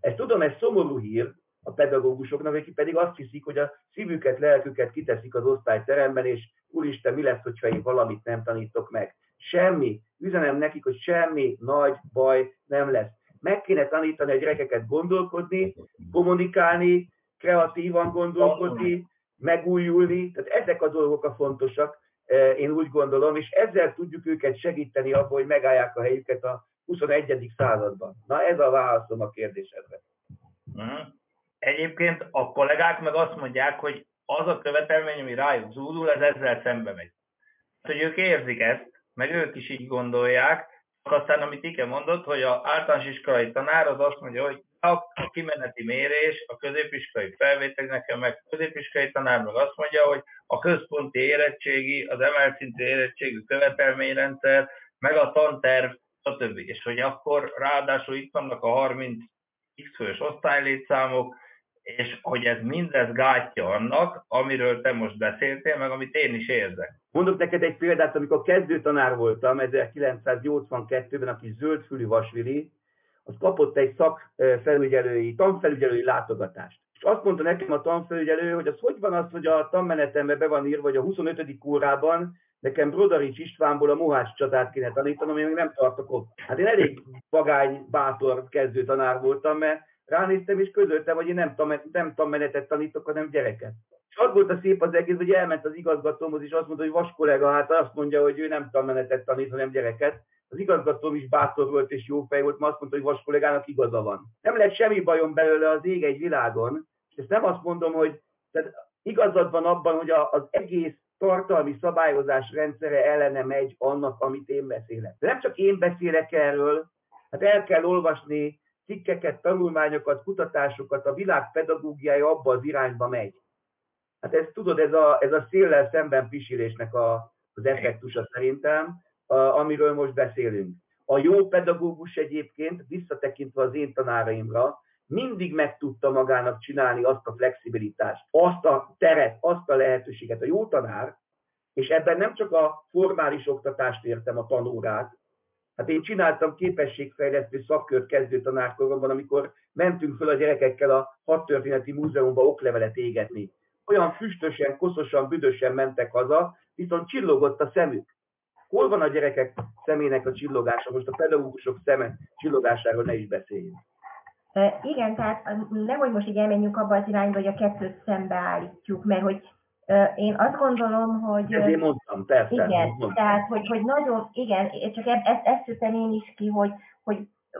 Ezt tudom, ez szomorú hír a pedagógusoknak, akik pedig azt hiszik, hogy a szívüket, lelküket kiteszik az osztályteremben, és úristen, mi lesz, hogyha én valamit nem tanítok meg. Semmi. Üzenem nekik, hogy semmi nagy baj nem lesz. Meg kéne tanítani a gyerekeket gondolkodni, kommunikálni, kreatívan gondolkodni, megújulni. Tehát ezek a dolgok a fontosak, e, én úgy gondolom, és ezzel tudjuk őket segíteni abban, hogy megállják a helyüket a 21. században. Na ez a válaszom a kérdésedre. Mhm. Egyébként a kollégák meg azt mondják, hogy az a követelmény, ami rájuk zúdul, ez ezzel szembe megy. Hát, hogy ők érzik ezt, meg ők is így gondolják, aztán amit Ike mondott, hogy a általános iskolai tanár az azt mondja, hogy a kimeneti mérés, a középiskolai felvétel, nekem meg középiskolai tanár meg azt mondja, hogy a központi érettségi, az emelt szintű érettségű követelményrendszer, meg a tanterv, stb. És hogy akkor ráadásul itt vannak a 30 x fős osztálylétszámok, és hogy ez mindez gátja annak, amiről te most beszéltél, meg amit én is érzek. Mondok neked egy példát, amikor kezdő tanár voltam 1982-ben, aki zöldfülű vasvili, az kapott egy szakfelügyelői, tanfelügyelői látogatást. És azt mondta nekem a tanfelügyelő, hogy az hogy van az, hogy a tanmenetembe be van írva, hogy a 25. órában nekem Brodarics Istvánból a Mohács csatát kéne tanítanom, én még nem tartok ott. Hát én elég vagány, bátor kezdő tanár voltam, mert ránéztem és közöltem, hogy én nem, nem tanmenetet tanítok, hanem gyereket. És az volt a szép az egész, hogy elment az igazgatómhoz, és azt mondta, hogy vas kollega, hát azt mondja, hogy ő nem tanmenetet tanít, hanem gyereket. Az igazgatóm is bátor volt és jó fej volt, mert azt mondta, hogy vas kollégának igaza van. Nem lett semmi bajom belőle az ég egy világon, és ezt nem azt mondom, hogy tehát igazad van abban, hogy az egész tartalmi szabályozás rendszere ellene megy annak, amit én beszélek. De nem csak én beszélek erről, hát el kell olvasni cikkeket, tanulmányokat, kutatásokat, a világ pedagógiája abba az irányba megy. Hát ezt tudod, ez a, ez a széllel szemben pisilésnek a, az effektusa szerintem, a, amiről most beszélünk. A jó pedagógus egyébként, visszatekintve az én tanáraimra, mindig meg tudta magának csinálni azt a flexibilitást, azt a teret, azt a lehetőséget. A jó tanár, és ebben nem csak a formális oktatást értem, a tanórát, Hát én csináltam képességfejlesztő szakkört kezdő tanárkoromban, amikor mentünk föl a gyerekekkel a hadtörténeti múzeumba oklevelet égetni. Olyan füstösen, koszosan, büdösen mentek haza, viszont csillogott a szemük. Hol van a gyerekek szemének a csillogása? Most a pedagógusok szeme csillogásáról ne is beszéljünk. Igen, tehát nehogy most így elmenjünk abba az irányba, hogy a kettőt szembeállítjuk, mert hogy én azt gondolom, hogy... Ezért mondtam, persze. Igen, mondtam. tehát, hogy, hogy nagyon, igen, csak ezt, ezt ütem én is ki, hogy, hogy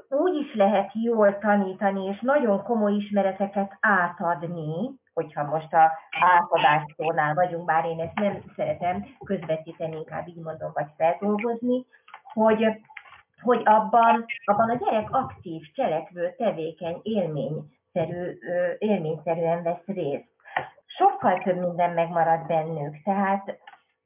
úgy is lehet jól tanítani, és nagyon komoly ismereteket átadni, hogyha most a átadástól vagyunk, bár én ezt nem szeretem közvetíteni, inkább így mondom, vagy feldolgozni, hogy, hogy abban, abban a gyerek aktív, cselekvő, tevékeny, élményszerű, élményszerűen vesz részt sokkal több minden megmarad bennük. Tehát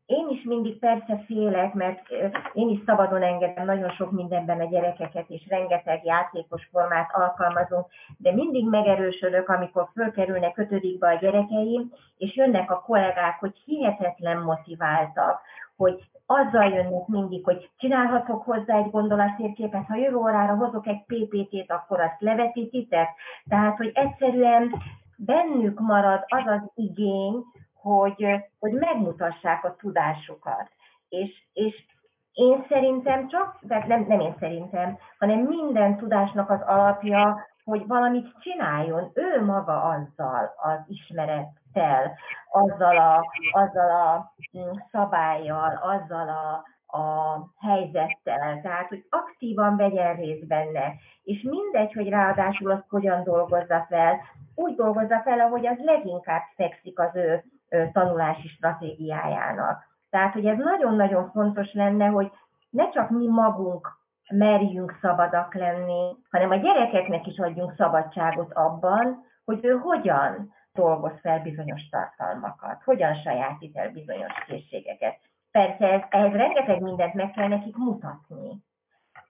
én is mindig persze félek, mert én is szabadon engedem nagyon sok mindenben a gyerekeket, és rengeteg játékos formát alkalmazunk, de mindig megerősödök, amikor fölkerülnek ötödikbe a gyerekeim, és jönnek a kollégák, hogy hihetetlen motiváltak, hogy azzal jönnek mindig, hogy csinálhatok hozzá egy gondolatérképet, ha jövő órára hozok egy PPT-t, akkor azt levetítitek. Tehát, hogy egyszerűen bennük marad az az igény, hogy, hogy megmutassák a tudásukat. És, és én szerintem csak, tehát nem, nem én szerintem, hanem minden tudásnak az alapja, hogy valamit csináljon ő maga azzal az ismerettel, azzal a, azzal a mm, szabályjal, azzal a, a helyzettel, tehát hogy aktívan vegyen részt benne, és mindegy, hogy ráadásul azt hogyan dolgozza fel, úgy dolgozza fel, ahogy az leginkább fekszik az ő, tanulási stratégiájának. Tehát, hogy ez nagyon-nagyon fontos lenne, hogy ne csak mi magunk merjünk szabadak lenni, hanem a gyerekeknek is adjunk szabadságot abban, hogy ő hogyan dolgoz fel bizonyos tartalmakat, hogyan sajátít el bizonyos készségeket. Persze ez, ehhez rengeteg mindent meg kell nekik mutatni.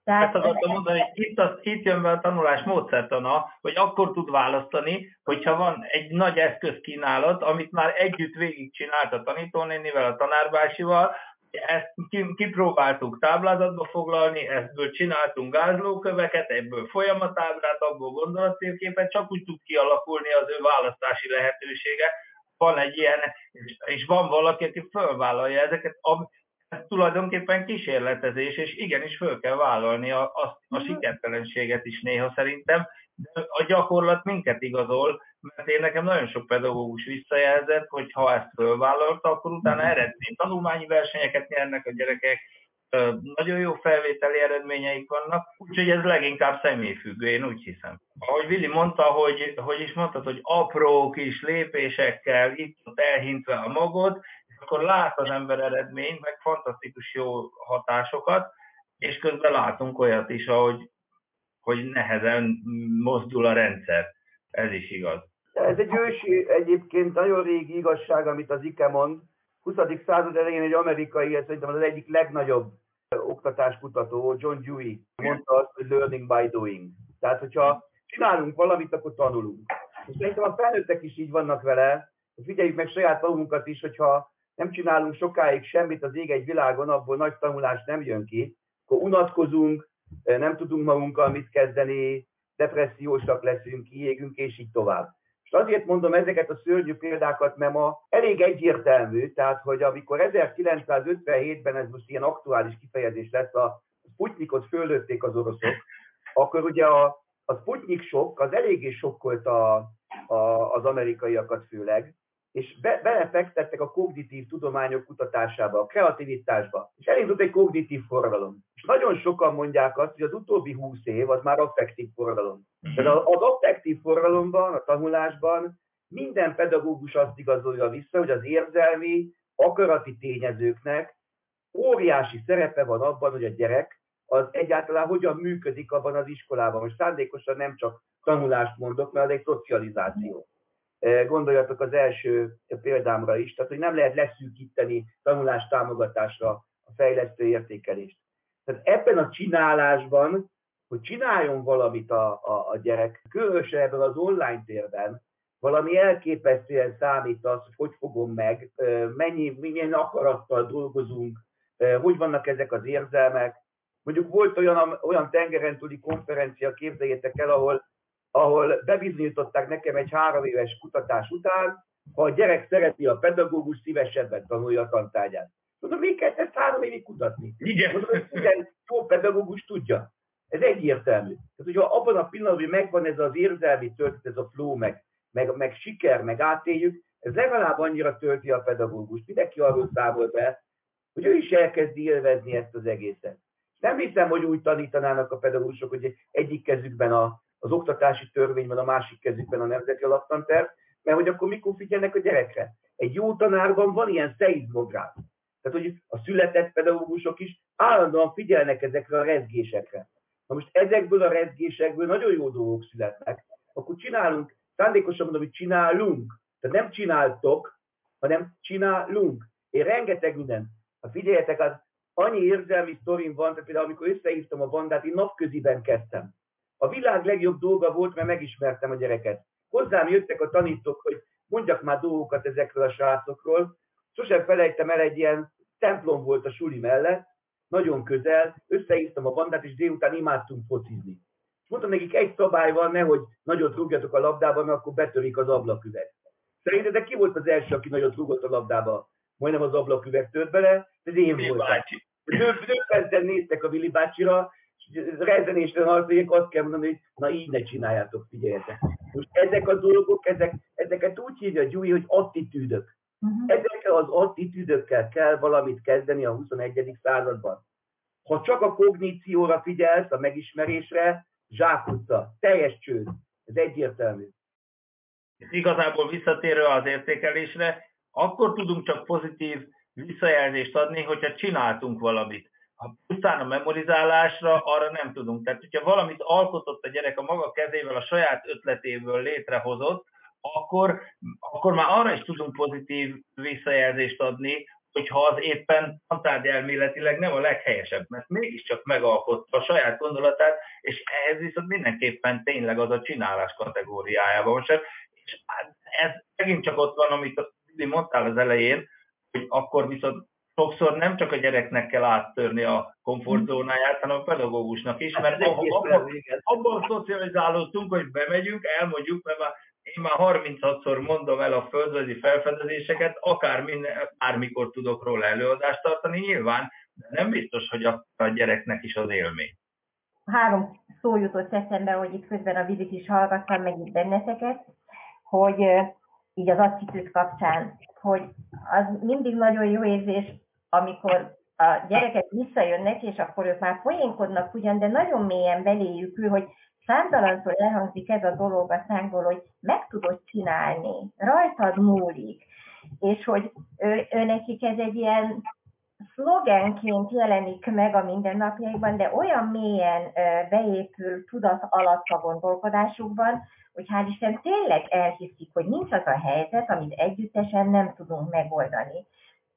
Tehát Ezt akartam mondani, hogy itt, az, itt jön be a tanulás módszertana, hogy akkor tud választani, hogyha van egy nagy eszközkínálat, amit már együtt végigcsinált a tanítónénivel, a tanárbásival, ezt kipróbáltuk táblázatba foglalni, ebből csináltunk gázlóköveket, ebből folyamatábrát, abból gondolattérképet, csak úgy tud kialakulni az ő választási lehetősége. Van egy ilyen, és van valaki, aki fölvállalja ezeket, ez tulajdonképpen kísérletezés, és igenis föl kell vállalni a, a, a mhm. sikertelenséget is néha szerintem, de a gyakorlat minket igazol, mert én nekem nagyon sok pedagógus visszajelzett, hogy ha ezt fölvállalta, akkor utána mhm. eredmény tanulmányi versenyeket nyernek a gyerekek, nagyon jó felvételi eredményeik vannak, úgyhogy ez leginkább személyfüggő, én úgy hiszem. Ahogy Willi mondta, hogy, hogy is mondtad, hogy apró kis lépésekkel itt ott elhintve a magod, akkor lát az ember eredményt, meg fantasztikus jó hatásokat, és közben látunk olyat is, ahogy, hogy nehezen mozdul a rendszer. Ez is igaz. Ez egy ősi, egyébként nagyon régi igazság, amit az IKE mond. 20. század elején egy amerikai, ez szerintem az egyik legnagyobb oktatáskutató, John Dewey mondta azt, hogy learning by doing. Tehát, hogyha csinálunk valamit, akkor tanulunk. És szerintem a felnőttek is így vannak vele, figyeljük meg saját magunkat is, hogyha nem csinálunk sokáig semmit az ég egy világon, abból nagy tanulás nem jön ki, akkor unatkozunk, nem tudunk magunkkal mit kezdeni, depressziósak leszünk, kiégünk, és így tovább. És azért mondom ezeket a szörnyű példákat, mert ma elég egyértelmű, tehát hogy amikor 1957-ben ez most ilyen aktuális kifejezés lesz, a Sputnikot föllőtték az oroszok, akkor ugye a, a Sputnik sok az eléggé sokkolta a, a, az amerikaiakat főleg, és be, belefektettek a kognitív tudományok kutatásába, a kreativitásba, és elindult egy kognitív forradalom. És nagyon sokan mondják azt, hogy az utóbbi húsz év az már affektív forradalom. Mhm. Tehát az affektív forradalomban, a tanulásban minden pedagógus azt igazolja vissza, hogy az érzelmi, akarati tényezőknek óriási szerepe van abban, hogy a gyerek az egyáltalán hogyan működik abban az iskolában. Most szándékosan nem csak tanulást mondok, mert az egy szocializáció. E, gondoljatok az első példámra is, tehát hogy nem lehet leszűkíteni tanulás támogatásra a fejlesztő értékelést. Tehát ebben a csinálásban, hogy csináljon valamit a, a, a gyerek, különösen ebben az online térben, valami elképesztően számít az, hogy hogy fogom meg, e, mennyi, milyen akarattal dolgozunk, e, hogy vannak ezek az érzelmek. Mondjuk volt olyan, olyan tengeren túli konferencia, képzeljétek el, ahol ahol bebizonyították nekem egy három éves kutatás után, ha a gyerek szereti a pedagógus, szívesebben tanulja a tantárgyát. Mondom, még kell ezt három évig kutatni? Igen. Mondom, hogy igen, jó pedagógus tudja. Ez egyértelmű. Tehát, hogyha abban a pillanatban, hogy megvan ez az érzelmi töltet, ez a flow, meg, meg, meg siker, meg átéljük, ez legalább annyira tölti a pedagógust. Mindenki arról számol be, hogy ő is elkezdi élvezni ezt az egészet. Nem hiszem, hogy úgy tanítanának a pedagógusok, hogy egyik kezükben a, az oktatási törvényben, a másik kezükben a nemzeti alaptanterv, mert hogy akkor mikor figyelnek a gyerekre. Egy jó tanárban van ilyen szeizmográf. Tehát, hogy a született pedagógusok is állandóan figyelnek ezekre a rezgésekre. Na most ezekből a rezgésekből nagyon jó dolgok születnek. Akkor csinálunk, szándékosan mondom, hogy csinálunk. Tehát nem csináltok, hanem csinálunk. Én rengeteg minden. Ha figyeljetek, az annyi érzelmi sztorim van, tehát például amikor összehívtam a bandát, én napköziben kezdtem. A világ legjobb dolga volt, mert megismertem a gyereket. Hozzám jöttek a tanítók, hogy mondjak már dolgokat ezekről a srácokról. Sosem felejtem el, egy ilyen templom volt a suli mellett, nagyon közel, összehívtam a bandát, és délután imádtunk focizni. És mondtam nekik, egy szabály van, nehogy nagyot rúgjatok a labdába, mert akkor betörik az ablaküveg. Szerintetek ki volt az első, aki nagyot rúgott a labdába? Majdnem az ablaküveg tört bele, ez én voltam. Döbbenten néztek a Vili bácsira, rezenésre az, azt kell mondani, hogy na így ne csináljátok, figyeljetek. Most ezek a dolgok, ezek, ezeket úgy hívja Gyuri, hogy attitűdök. Uh-huh. Ezekkel az attitűdökkel kell valamit kezdeni a 21. században. Ha csak a kognícióra figyelsz, a megismerésre, zsákutca, teljes csőd. Ez egyértelmű. Igazából visszatérő az értékelésre, akkor tudunk csak pozitív visszajelzést adni, hogyha csináltunk valamit ha pusztán a memorizálásra, arra nem tudunk. Tehát, hogyha valamit alkotott a gyerek a maga kezével, a saját ötletéből létrehozott, akkor, akkor már arra is tudunk pozitív visszajelzést adni, hogyha az éppen elméletileg nem a leghelyesebb, mert mégiscsak megalkotta a saját gondolatát, és ehhez viszont mindenképpen tényleg az a csinálás kategóriájában. Most és ez megint csak ott van, amit mondtál az elején, hogy akkor viszont sokszor nem csak a gyereknek kell áttörni a komfortzónáját, hanem a pedagógusnak is, mert hát, abban, abban szocializálódtunk, hogy bemegyünk, elmondjuk, mert már én már 36-szor mondom el a földrajzi felfedezéseket, akár minden, bármikor tudok róla előadást tartani, nyilván, de nem biztos, hogy a, a gyereknek is az élmény. Három szó jutott eszembe, hogy itt közben a vizit is hallgattam, meg itt benneteket, hogy így az attitűd kapcsán, hogy az mindig nagyon jó érzés amikor a gyerekek visszajönnek, és akkor ők már poénkodnak ugyan, de nagyon mélyen beléjük ül, hogy számtalanszor elhangzik ez a dolog a szánkból, hogy meg tudod csinálni, rajtad múlik, és hogy ő, ő nekik ez egy ilyen szlogenként jelenik meg a mindennapjaikban, de olyan mélyen beépül tudat alatt a gondolkodásukban, hogy hál' Isten tényleg elhiszik, hogy nincs az a helyzet, amit együttesen nem tudunk megoldani.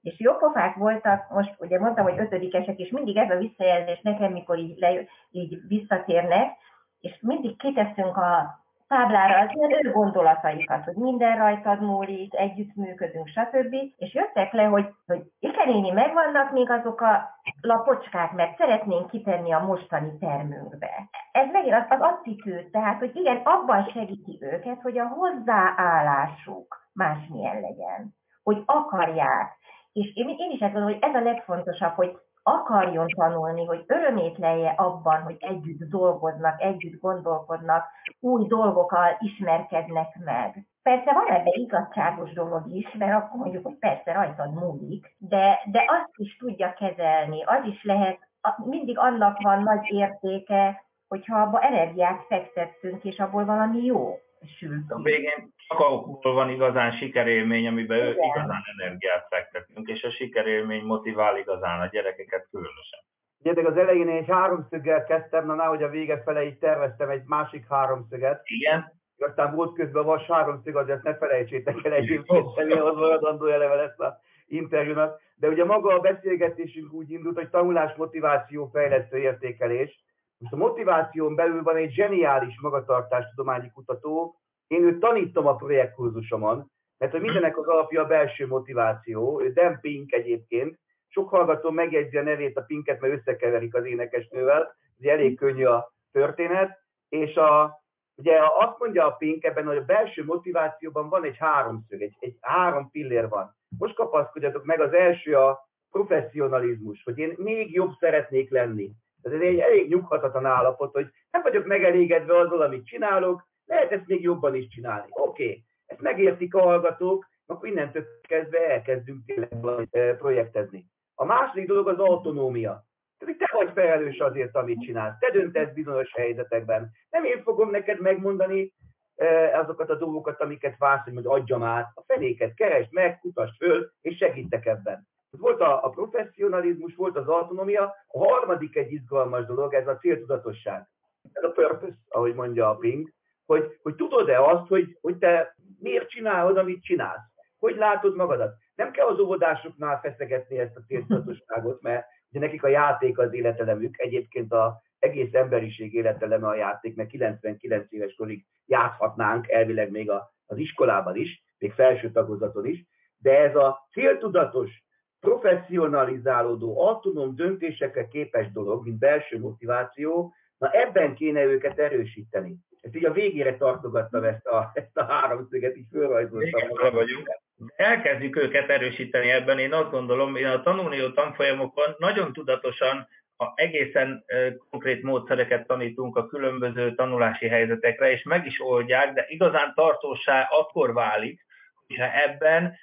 És jópofák voltak, most ugye mondtam, hogy ötödikesek, és mindig ez a visszajelzés nekem, mikor így, le, így visszatérnek, és mindig kiteszünk a táblára az ilyen ő gondolataikat, hogy minden rajtad múlik, együttműködünk, stb. És jöttek le, hogy, hogy Ikeréni, megvannak még azok a lapocskák, mert szeretnénk kitenni a mostani termünkbe. Ez megint az, az attitűd, tehát, hogy igen, abban segíti őket, hogy a hozzáállásuk másmilyen legyen, hogy akarják. És én, én is ezt gondolom, hogy ez a legfontosabb, hogy akarjon tanulni, hogy örömét lelje abban, hogy együtt dolgoznak, együtt gondolkodnak, új dolgokkal ismerkednek meg. Persze van ebbe igazságos dolog is, mert akkor mondjuk, hogy persze rajtad múlik, de, de azt is tudja kezelni, az is lehet, mindig annak van nagy értéke, hogyha abba energiát fektettünk, és abból valami jó sül. A végén csak abból van igazán sikerélmény, amiben ő igazán energiát fektetünk, és a sikerélmény motivál igazán a gyerekeket különösen. Gyertek, az elején egy háromszöggel kezdtem, na hogy a vége fele így terveztem egy másik háromszöget. Igen. Aztán volt közben a vas háromszög, azért ne felejtsétek el egyébként, az maradandó eleve lesz a interjúnak. De ugye maga a beszélgetésünk úgy indult, hogy tanulás, motiváció, fejlesztő értékelés. Most a motiváción belül van egy zseniális magatartástudományi kutató, én őt tanítom a projektkurzusomon, mert hogy mindenek az alapja a belső motiváció, ő Dan Pink egyébként, sok hallgató megjegyzi a nevét a Pinket, mert összekeverik az énekesnővel, ez elég könnyű a történet, és a, ugye azt mondja a Pink ebben, hogy a belső motivációban van egy háromszög, egy, egy három pillér van. Most kapaszkodjatok meg, az első a professzionalizmus, hogy én még jobb szeretnék lenni. Ez egy elég nyughatatlan állapot, hogy nem vagyok megelégedve azzal, amit csinálok, lehet ezt még jobban is csinálni. Oké, okay. ezt megértik a hallgatók, akkor innentől kezdve elkezdünk tényleg eh, projektezni. A második dolog az autonómia. Tehát, te vagy felelős azért, amit csinálsz. Te döntesz bizonyos helyzetekben. Nem én fogom neked megmondani eh, azokat a dolgokat, amiket vársz, hogy adjam át. A fenéket keresd meg, kutasd föl, és segítek ebben. Volt a, a professzionalizmus, volt az autonomia, a harmadik egy izgalmas dolog, ez a céltudatosság. Ez a purpose, ahogy mondja a Pink, hogy, hogy tudod-e azt, hogy, hogy te miért csinálod, amit csinálsz? Hogy látod magadat? Nem kell az óvodásoknál feszegetni ezt a céltudatosságot, mert ugye nekik a játék az életelemük, egyébként a egész emberiség életeleme a játék, mert 99 éves korig játszhatnánk elvileg még a, az iskolában is, még felső tagozaton is, de ez a céltudatos professzionalizálódó, autonóm döntésekre képes dolog, mint belső motiváció, na ebben kéne őket erősíteni. Ezt így a végére tartogattam ezt a, ezt a háromszöget, így fölrajzoltam. vagyunk. Elkezdjük őket erősíteni ebben. Én azt gondolom, én a tanulnió tanfolyamokon nagyon tudatosan a egészen konkrét módszereket tanítunk a különböző tanulási helyzetekre, és meg is oldják, de igazán tartósá akkor válik, hogyha ebben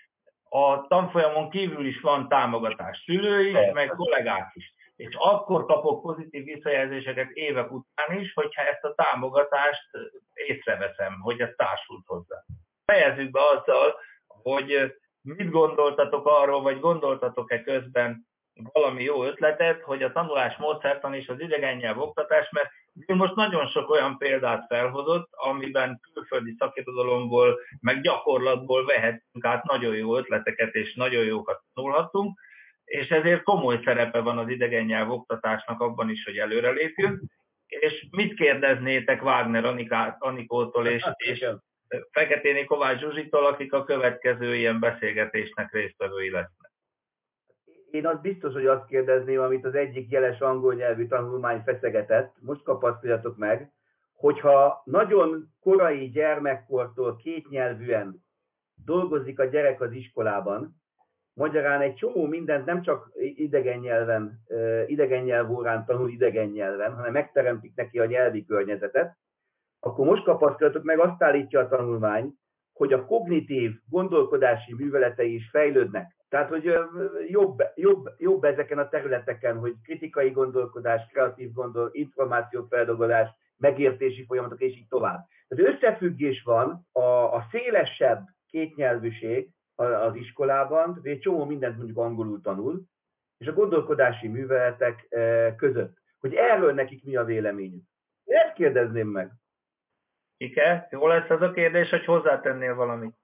a tanfolyamon kívül is van támogatás, szülői, Persze. meg kollégák is. És akkor kapok pozitív visszajelzéseket évek után is, hogyha ezt a támogatást észreveszem, hogy ez társult hozzá. Fejezzük be azzal, hogy mit gondoltatok arról, vagy gondoltatok-e közben valami jó ötletet, hogy a tanulás módszertan és az idegen nyelv oktatás, mert most nagyon sok olyan példát felhozott, amiben külföldi szakirodalomból, meg gyakorlatból vehetünk át nagyon jó ötleteket, és nagyon jókat tanulhatunk, és ezért komoly szerepe van az idegen nyelv oktatásnak abban is, hogy előrelépjünk. És mit kérdeznétek Wagner Anikát, Anikótól és, és Feketéni Kovács Zsuzsitól, akik a következő ilyen beszélgetésnek résztvevői lesznek? Én az biztos, hogy azt kérdezném, amit az egyik jeles angol nyelvű tanulmány feszegetett, most kapaszkodjatok meg, hogyha nagyon korai gyermekkortól kétnyelvűen dolgozik a gyerek az iskolában, magyarán egy csomó mindent nem csak idegen nyelven, idegen nyelvórán tanul idegen nyelven, hanem megteremtik neki a nyelvi környezetet, akkor most kapaszkodjatok meg, azt állítja a tanulmány, hogy a kognitív gondolkodási műveletei is fejlődnek. Tehát, hogy jobb, jobb, jobb ezeken a területeken, hogy kritikai gondolkodás, kreatív gondol, információfeldolgozás, megértési folyamatok, és így tovább. Tehát összefüggés van a, a szélesebb kétnyelvűség az iskolában, egy csomó mindent mondjuk angolul tanul, és a gondolkodási műveletek között, hogy erről nekik mi a véleményük. Én ezt kérdezném meg. Ike, jó lesz az a kérdés, hogy hozzátennél valamit?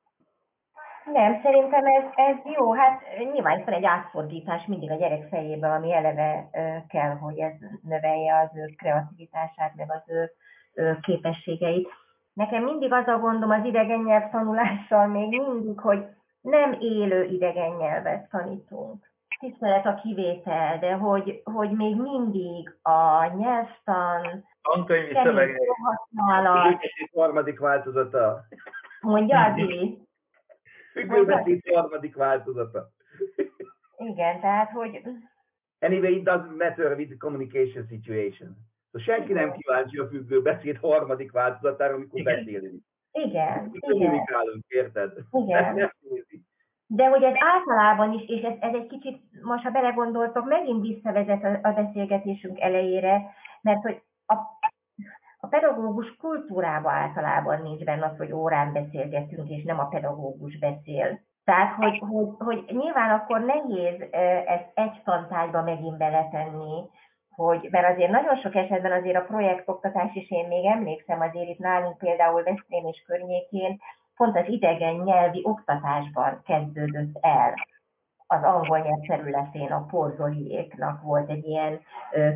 Nem, szerintem ez, ez jó. Hát nyilván van egy átfordítás mindig a gyerek fejében, ami eleve kell, hogy ez növelje az ő kreativitását, meg az ő, képességeit. Nekem mindig az a gondom az idegen nyelv tanulással még mindig, hogy nem élő idegen nyelvet tanítunk. Tisztelet a kivétel, de hogy, hogy még mindig a nyelvtan, tankönyvi szövegek, használat. harmadik változata. Mondja, Adi? Függőbeszéd harmadik változata. Igen, tehát, hogy... Anyway, it doesn't matter with the communication situation. So senki nem kíváncsi a függőbeszéd harmadik változatára, amikor igen. beszélünk. Igen, igen. érted? Igen. *laughs* De hogy ez általában is, és ez, ez egy kicsit, most ha belegondoltok, megint visszavezet a, a beszélgetésünk elejére, mert hogy a pedagógus kultúrába általában nincs benne az, hogy órán beszélgetünk, és nem a pedagógus beszél. Tehát, hogy, hogy, hogy nyilván akkor nehéz ezt egy tantárgyba megint beletenni, hogy, mert azért nagyon sok esetben azért a projektoktatás is, én még emlékszem azért itt nálunk például Veszprém és környékén, pont az idegen nyelvi oktatásban kezdődött el az angol nyelv területén a porzoliéknak volt egy ilyen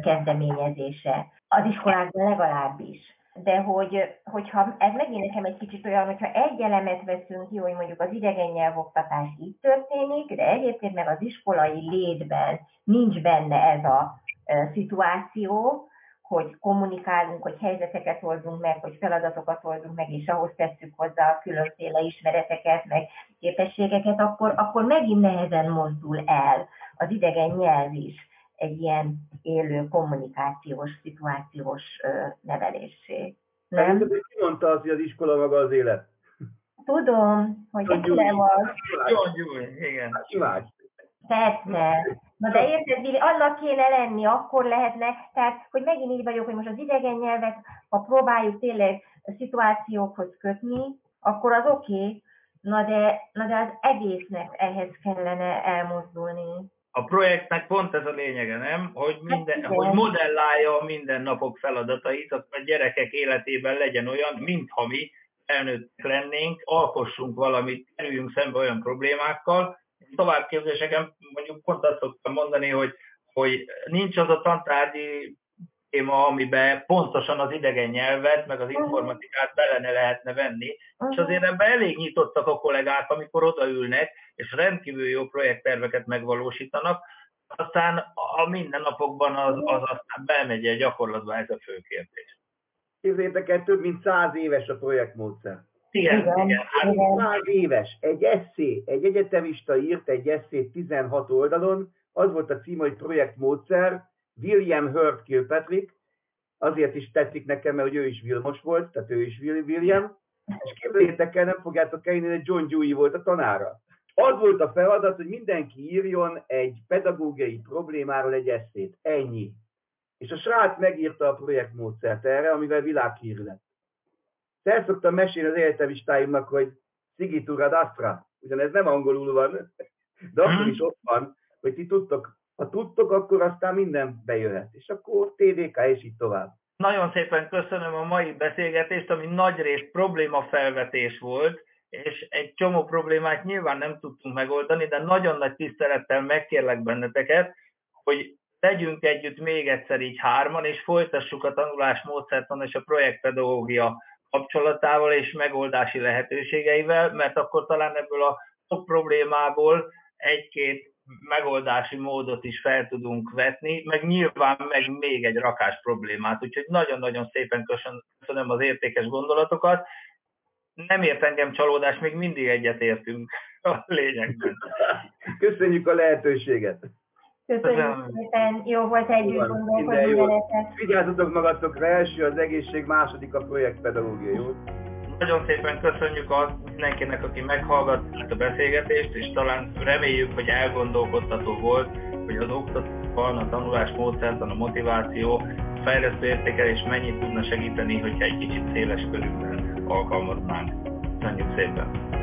kezdeményezése, az iskolákban legalábbis. De hogy, hogyha ez megint nekem egy kicsit olyan, hogyha egy elemet veszünk ki, hogy mondjuk az idegen nyelvoktatás így történik, de egyébként meg az iskolai létben nincs benne ez a szituáció, hogy kommunikálunk, hogy helyzeteket oldunk meg, hogy feladatokat oldunk meg, és ahhoz tesszük hozzá a különféle ismereteket, meg képességeket, akkor, akkor megint nehezen mozdul el az idegen nyelv is egy ilyen élő kommunikációs, szituációs neveléssé. Nem? Nem? Ki mondta azt, hogy az iskola maga az élet? Tudom, hogy ez nem az. Jó, jó, igen. Persze. Na de érted, Billy, annak kéne lenni, akkor lehetne, tehát, hogy megint így vagyok, hogy most az idegen nyelvet, ha próbáljuk tényleg a szituációkhoz kötni, akkor az oké, okay, na de, na de az egésznek ehhez kellene elmozdulni. A projektnek pont ez a lényege, nem? Hogy, minden, hát hogy modellálja a mindennapok feladatait, a gyerekek életében legyen olyan, mintha mi felnőttek lennénk, alkossunk valamit, kerüljünk szembe olyan problémákkal, továbbképzéseken mondjuk pont azt szoktam mondani, hogy, hogy nincs az a tantárgyi téma, amiben pontosan az idegen nyelvet, meg az informatikát bele ne lehetne venni, és azért ebben elég nyitottak a kollégák, amikor odaülnek, és rendkívül jó projektterveket megvalósítanak, aztán a mindennapokban az, az aztán bemegy a gyakorlatba, ez a fő kérdés. Képzeljétek el, több mint száz éves a projektmódszer. Igen, igen. igen. Hát éves. Egy eszé, egy egyetemista írt egy eszét 16 oldalon, az volt a cím, hogy projektmódszer, William Hurt Kilpatrick, azért is tetszik nekem, mert hogy ő is Vilmos volt, tehát ő is William, és képzeljétek el, nem fogjátok elhinni, hogy John Dewey volt a tanára. Az volt a feladat, hogy mindenki írjon egy pedagógiai problémáról egy eszét. Ennyi. És a srác megírta a projektmódszert erre, amivel világhír lett. El szoktam mesélni az egyetemistáimnak, hogy Sigiturad Astra, ugyanez nem angolul van, de akkor is ott van, hogy ti tudtok, ha tudtok, akkor aztán minden bejöhet. És akkor TDK, és így tovább. Nagyon szépen köszönöm a mai beszélgetést, ami nagyrészt problémafelvetés volt, és egy csomó problémát nyilván nem tudtunk megoldani, de nagyon nagy tisztelettel megkérlek benneteket, hogy legyünk együtt még egyszer így hárman, és folytassuk a tanulás módszertan és a projektpedagógia kapcsolatával és megoldási lehetőségeivel, mert akkor talán ebből a sok problémából egy-két megoldási módot is fel tudunk vetni, meg nyilván meg még egy rakás problémát. Úgyhogy nagyon-nagyon szépen köszönöm az értékes gondolatokat. Nem ért engem csalódás, még mindig egyetértünk a lényegben. *laughs* Köszönjük a lehetőséget! Köszönjük szépen, jó volt együtt gondolkodni veletek. Vigyázzatok magatokra, első az egészség, második a projektpedagógia, jó? nagyon szépen köszönjük azt mindenkinek, aki meghallgatta a beszélgetést, és talán reméljük, hogy elgondolkodtató volt, hogy az oktatásban, a tanulás módszertan, a motiváció, a fejlesztő értékelés mennyit tudna segíteni, hogyha egy kicsit széles körülben alkalmaznánk. Köszönjük szépen!